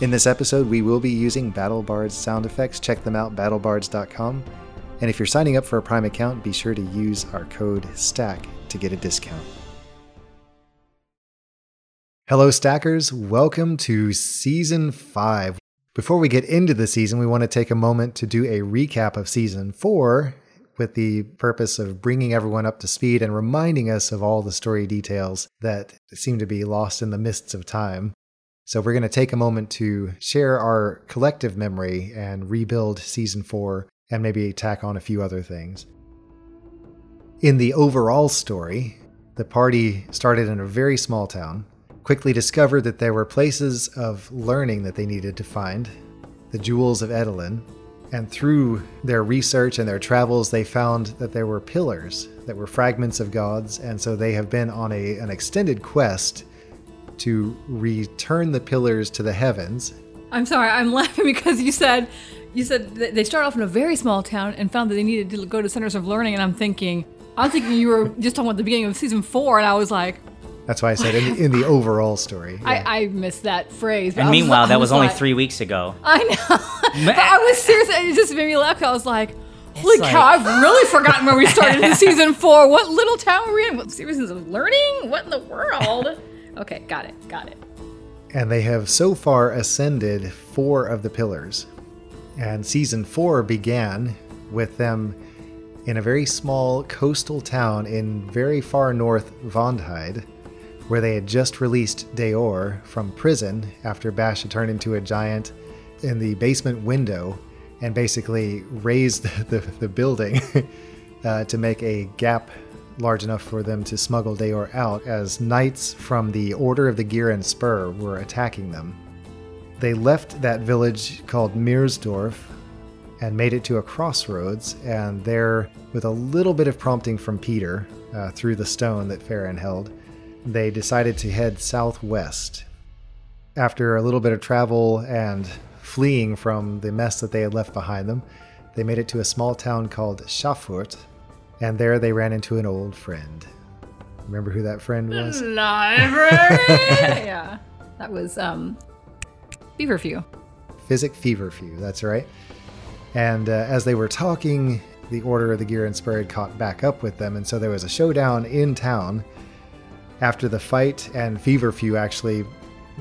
In this episode, we will be using BattleBards sound effects. Check them out, battlebards.com. And if you're signing up for a Prime account, be sure to use our code STACK to get a discount. Hello, Stackers. Welcome to Season 5. Before we get into the season, we want to take a moment to do a recap of Season 4 with the purpose of bringing everyone up to speed and reminding us of all the story details that seem to be lost in the mists of time. So, we're going to take a moment to share our collective memory and rebuild Season 4 and maybe tack on a few other things. In the overall story, the party started in a very small town, quickly discovered that there were places of learning that they needed to find, the jewels of Edelin, and through their research and their travels, they found that there were pillars that were fragments of gods, and so they have been on a, an extended quest to return the pillars to the heavens. I'm sorry, I'm laughing because you said you said that they started off in a very small town and found that they needed to go to centers of learning, and I'm thinking, I was thinking you were just talking about the beginning of season four, and I was like, That's why I said in, in the overall story. yeah. I, I missed that phrase. And I was- meanwhile, I that was only like- three weeks ago. I know. but I was serious. It just made me laugh. I was like, holy like- cow, I've really forgotten where we started in season four. What little town were we in? What seasons of learning? What in the world? Okay, got it. Got it. and they have so far ascended four of the pillars. And season four began with them in a very small coastal town in very far north Vondheid, where they had just released Deor from prison after Bash had turned into a giant in the basement window and basically raised the, the building uh, to make a gap large enough for them to smuggle Deor out as knights from the Order of the Gear and Spur were attacking them. They left that village called Mirsdorf and made it to a crossroads, and there, with a little bit of prompting from Peter uh, through the stone that Farron held, they decided to head southwest. After a little bit of travel and fleeing from the mess that they had left behind them, they made it to a small town called Schafurt, and there they ran into an old friend. Remember who that friend was? Library. yeah, that was um, Feverfew. Physic Feverfew, that's right. And uh, as they were talking, the Order of the Gear and Spur had caught back up with them, and so there was a showdown in town after the fight, and Feverfew actually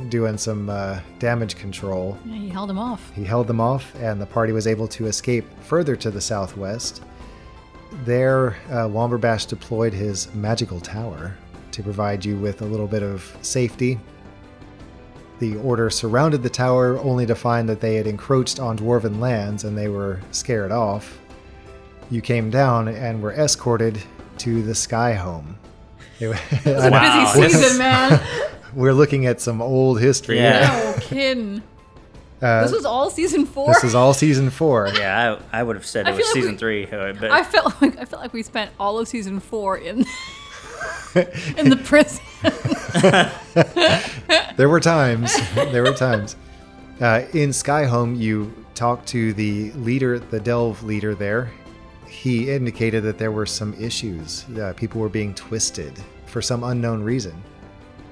doing some uh, damage control. Yeah, he held them off. He held them off, and the party was able to escape further to the southwest. There, uh, Womberbash deployed his magical tower to provide you with a little bit of safety. The Order surrounded the tower only to find that they had encroached on dwarven lands and they were scared off. You came down and were escorted to the Sky Home. It wa- I know, Busy season, man. We're looking at some old history. Yeah. no kidding. Uh, This was all season four. this is all season four. Yeah, I, I would have said I it was like season we- three, uh, but I felt like I felt like we spent all of season four in in the prison. There were times. there were times. Uh, in Skyhome, you talked to the leader, the Delve leader there. He indicated that there were some issues. Uh, people were being twisted for some unknown reason.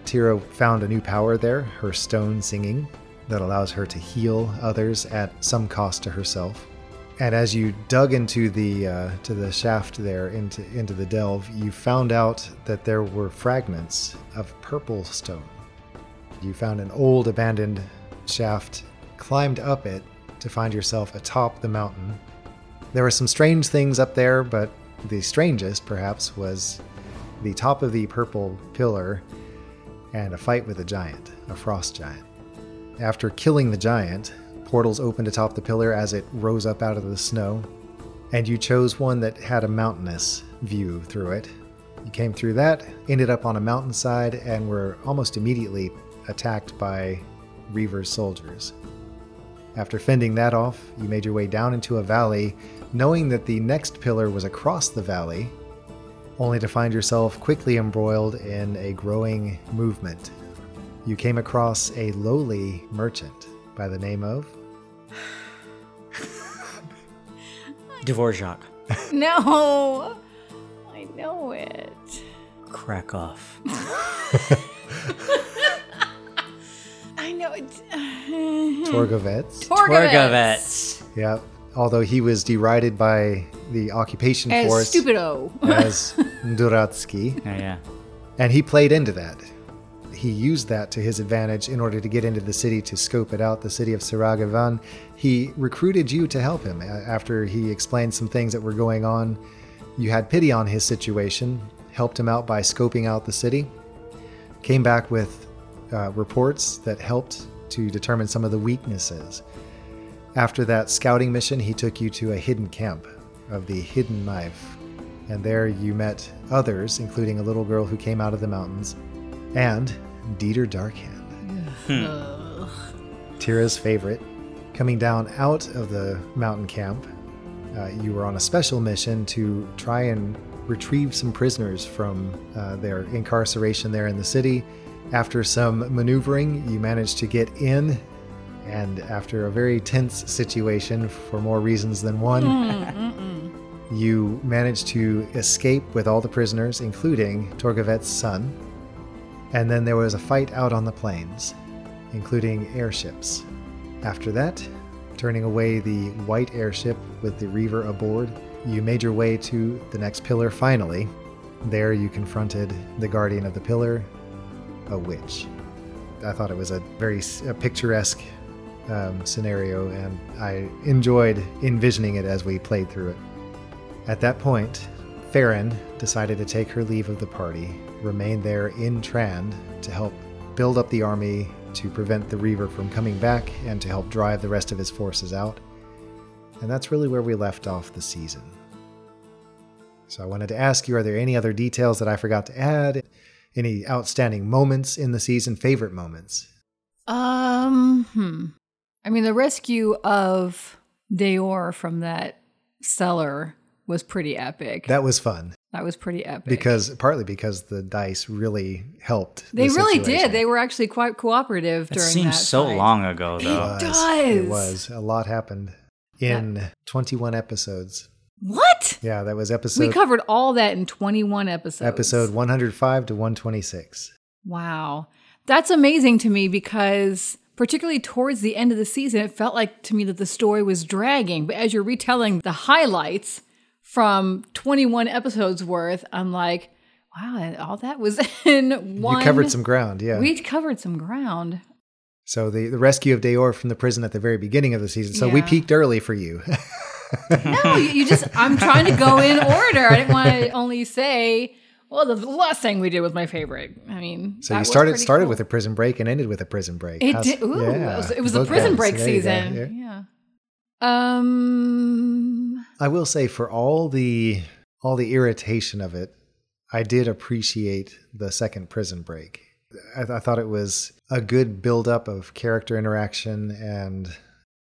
Tiro found a new power there, her stone singing, that allows her to heal others at some cost to herself. And as you dug into the uh, to the shaft there into into the delve, you found out that there were fragments of purple stone. You found an old abandoned shaft, climbed up it to find yourself atop the mountain. There were some strange things up there, but the strangest, perhaps, was the top of the purple pillar and a fight with a giant, a frost giant. After killing the giant, portals opened atop the pillar as it rose up out of the snow, and you chose one that had a mountainous view through it. You came through that, ended up on a mountainside, and were almost immediately attacked by Reaver's soldiers. After fending that off, you made your way down into a valley, knowing that the next pillar was across the valley, only to find yourself quickly embroiled in a growing movement. You came across a lowly merchant by the name of Dvorak, No, I know it. crack off. I know it's Torgovets. Torgovets. Torgovets. Yeah. Although he was derided by the occupation As force stupido. as Duratsky, Yeah, yeah. and he played into that. He used that to his advantage in order to get into the city to scope it out, the city of Saragavan. He recruited you to help him after he explained some things that were going on. You had pity on his situation, helped him out by scoping out the city, came back with uh, reports that helped to determine some of the weaknesses. After that scouting mission, he took you to a hidden camp of the Hidden Knife. And there you met others, including a little girl who came out of the mountains, and Dieter Darkhand. Tira's favorite. Coming down out of the mountain camp, uh, you were on a special mission to try and retrieve some prisoners from uh, their incarceration there in the city. After some maneuvering, you managed to get in, and after a very tense situation for more reasons than one, you managed to escape with all the prisoners, including Torgovet's son. And then there was a fight out on the plains, including airships. After that, turning away the white airship with the Reaver aboard, you made your way to the next pillar finally. There you confronted the guardian of the pillar, a witch. I thought it was a very a picturesque um, scenario, and I enjoyed envisioning it as we played through it. At that point, Farron decided to take her leave of the party, remain there in Trand to help build up the army to prevent the Reaver from coming back and to help drive the rest of his forces out. And that's really where we left off the season. So I wanted to ask you are there any other details that I forgot to add? Any outstanding moments in the season, favorite moments? Um, hmm. I mean, the rescue of Deor from that cellar was pretty epic. That was fun that was pretty epic. because partly because the dice really helped. the they really did. They were actually quite cooperative during That during seems that so fight. long ago, though. was. does. It was. A lot happened in 21 episodes. What? Yeah, that was episode. we covered all that in 21 episodes. episode 105 to 126. Wow. That's amazing to me because particularly towards the end of the season, it felt like to me that the story was dragging. But as you're retelling the highlights from 21 episodes worth, I'm like, wow, all that was in one. You covered some ground, yeah. We covered some ground. so the, the rescue of Deor from the prison at the very beginning of the season. So we peaked early for you. No, you, just, I'm trying to go in order. I didn't want to only say, well, the last thing we did was my favorite. I mean, so you started started cool. with a prison break and ended with a prison break. It How's- did. Ooh, yeah, it was, it was the bookends. prison break season. Yeah. Yeah. Um. I will say for all the all the irritation of it, I did appreciate the second prison break. I, I thought it was a good buildup of character interaction and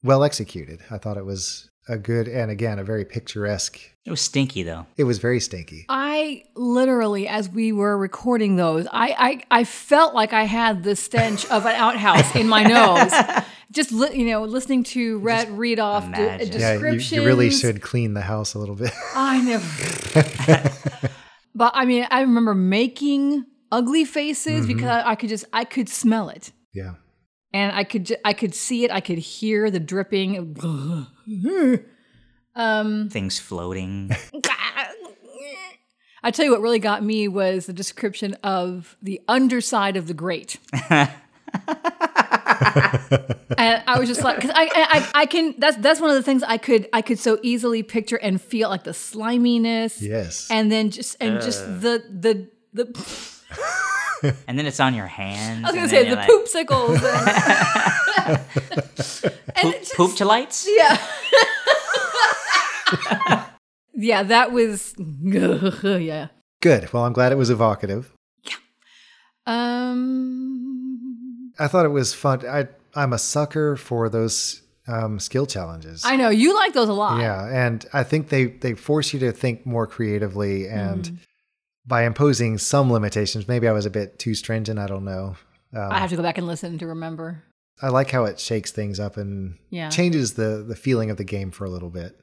well executed. I thought it was a good and again a very picturesque. It was stinky, though. It was very stinky. I literally, as we were recording those, I I, I felt like I had the stench of an outhouse in my nose. Just li- you know, listening to Rhett read off de- imagine. Yeah, you, you really should clean the house a little bit. I never. but I mean, I remember making ugly faces Mm-hmm. because I could just I could smell it. yeah. And I could ju- I could see it. I could hear the dripping. um, Things floating. I tell you what really got me was the description of the underside of the grate. and I was just like, because I, I I can that's that's one of the things I could I could so easily picture and feel like the sliminess. Yes. And then just and just the the the and then it's on your hands. I was gonna say the you're like, poopsicles. And, and Poop, just- poop to lights? Yeah. yeah, that was yeah. Good. Well, I'm glad it was evocative. Yeah. Um I thought it was fun. I I'm a sucker for those um, skill challenges. I know you like those a lot. Yeah, and I think they they force you to think more creatively, and Mm. By imposing some limitations, maybe I was a bit too stringent. I don't know. Um, I have to go back and listen to remember. I like how it shakes things up and Yeah. changes the the feeling of the game for a little bit.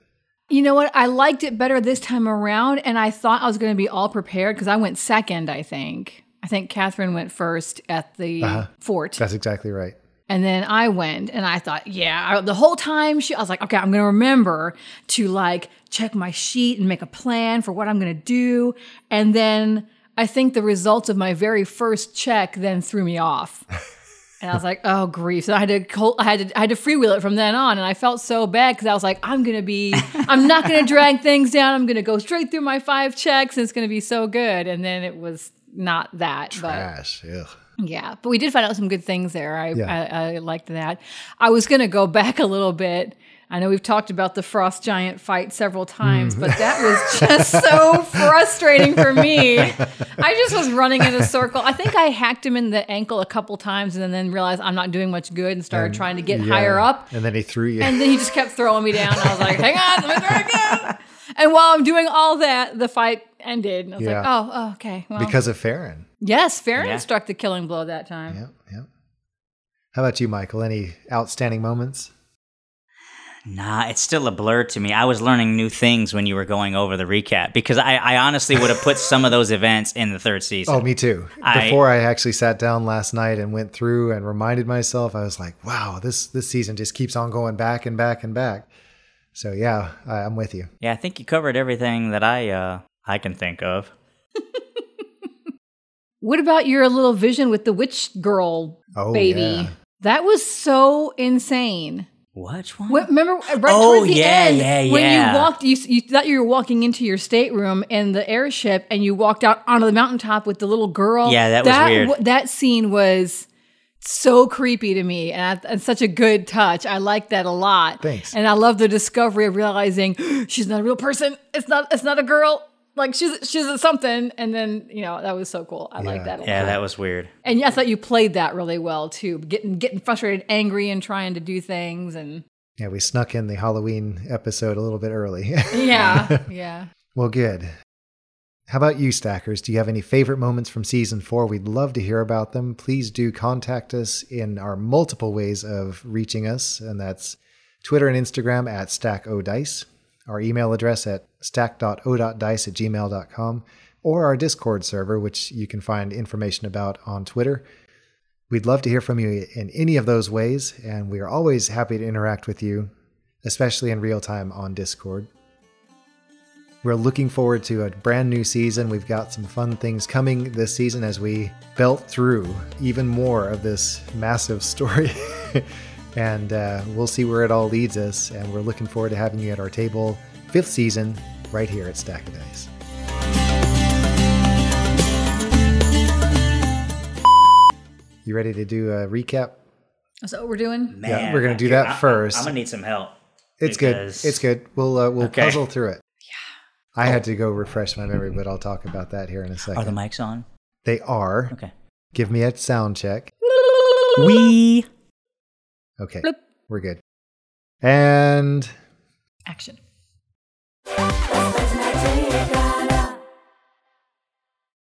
You know what? I liked it better this time around, and I thought I was going to be all prepared because I went second. I think. I think Catherine went first at the Uh-huh. fort. That's exactly right. And then I went and I thought, yeah, I, the whole time she, I was like, okay, I'm going to remember to like check my sheet and make a plan for what I'm going to do. And then I think the results of my very first check then threw me off. And I was like, "Oh grief!" So I had to, col- I had to, I had to freewheel it from then on, and I felt so bad because I was like, "I'm gonna be, I'm not gonna drag things down. I'm gonna go straight through my five checks, and it's gonna be so good." And then it was not that, but Trash. Ugh. Yeah, but we did find out some good things there. I, Yeah. I, I liked that. I was going to go back a little bit. I know we've talked about the frost giant fight several times, mm. but that was just so frustrating for me. I just was running in a circle. I think I hacked him in the ankle a couple times and then realized I'm not doing much good and started trying to get Yeah. higher up. And then he threw you. And then he just kept throwing me down. I was like, hang on, let me throw again. And while I'm doing all that, the fight ended. And I was like, Yeah. oh, oh, okay. Well, because of Farron. yes, Farron Yeah. struck the killing blow that time. Yep. Yep. How about you, Michael? Any outstanding moments? Nah, it's still a blur to me. I was learning new things when you were going over the recap because I, I honestly would have put some of those events in the third season. Oh, me too. I- Before I actually sat down last night and went through and reminded myself, I was like, "Wow, this this season just keeps on going back and back and back." So yeah, I, I'm with you. Yeah, I think you covered everything that I uh I can think of. What about your little vision with the witch girl Oh, baby? yeah. That was so insane. Which one? What, remember uh, right Oh, towards the yeah, end yeah, when yeah. you walked, you, you thought you were walking into your stateroom in the airship, and you walked out onto the mountaintop with the little girl. Yeah, that was weird. w- That scene was so creepy to me, and, I, and such a good touch. I like that a lot. Thanks. And I love the discovery of realizing she's not a real person. It's not. It's not a girl. Like she's she's a something, and then you know that was so cool. I like that. Yeah, lot. that was weird. And I thought you played that really well too, getting getting frustrated, angry, and trying to do things. And Yeah, we snuck in the Halloween episode a little bit early. yeah, yeah. well, good. How about you, Stackers? Do you have any favorite moments from season four? We'd love to hear about them. Please do contact us in our multiple ways of reaching us, and that's Twitter and Instagram at StackODice, our email address at stack.o.dice at gmail.com, or our Discord server, which you can find information about on Twitter. We'd love to hear from you in any of those ways, and we are always happy to interact with you, especially in real time on Discord. We're looking forward to a brand new season. We've got some fun things coming this season as we belt through even more of this massive story. and uh, we'll see where it all leads us. And we're looking forward to having you at our table, fifth season, right here at Stack of Dice. You ready to do a recap? Is that what we're doing? Man, we're gonna do that I- I- first. I'm gonna need some help. It's because- good. It's good. We'll uh, we'll Okay. puzzle through it. Yeah. I had to go refresh my memory, but I'll talk about that here in a second. Are the mics on? They are. Okay. Give me a sound check. We. Okay. Bloop. We're good. And Action. Let's not take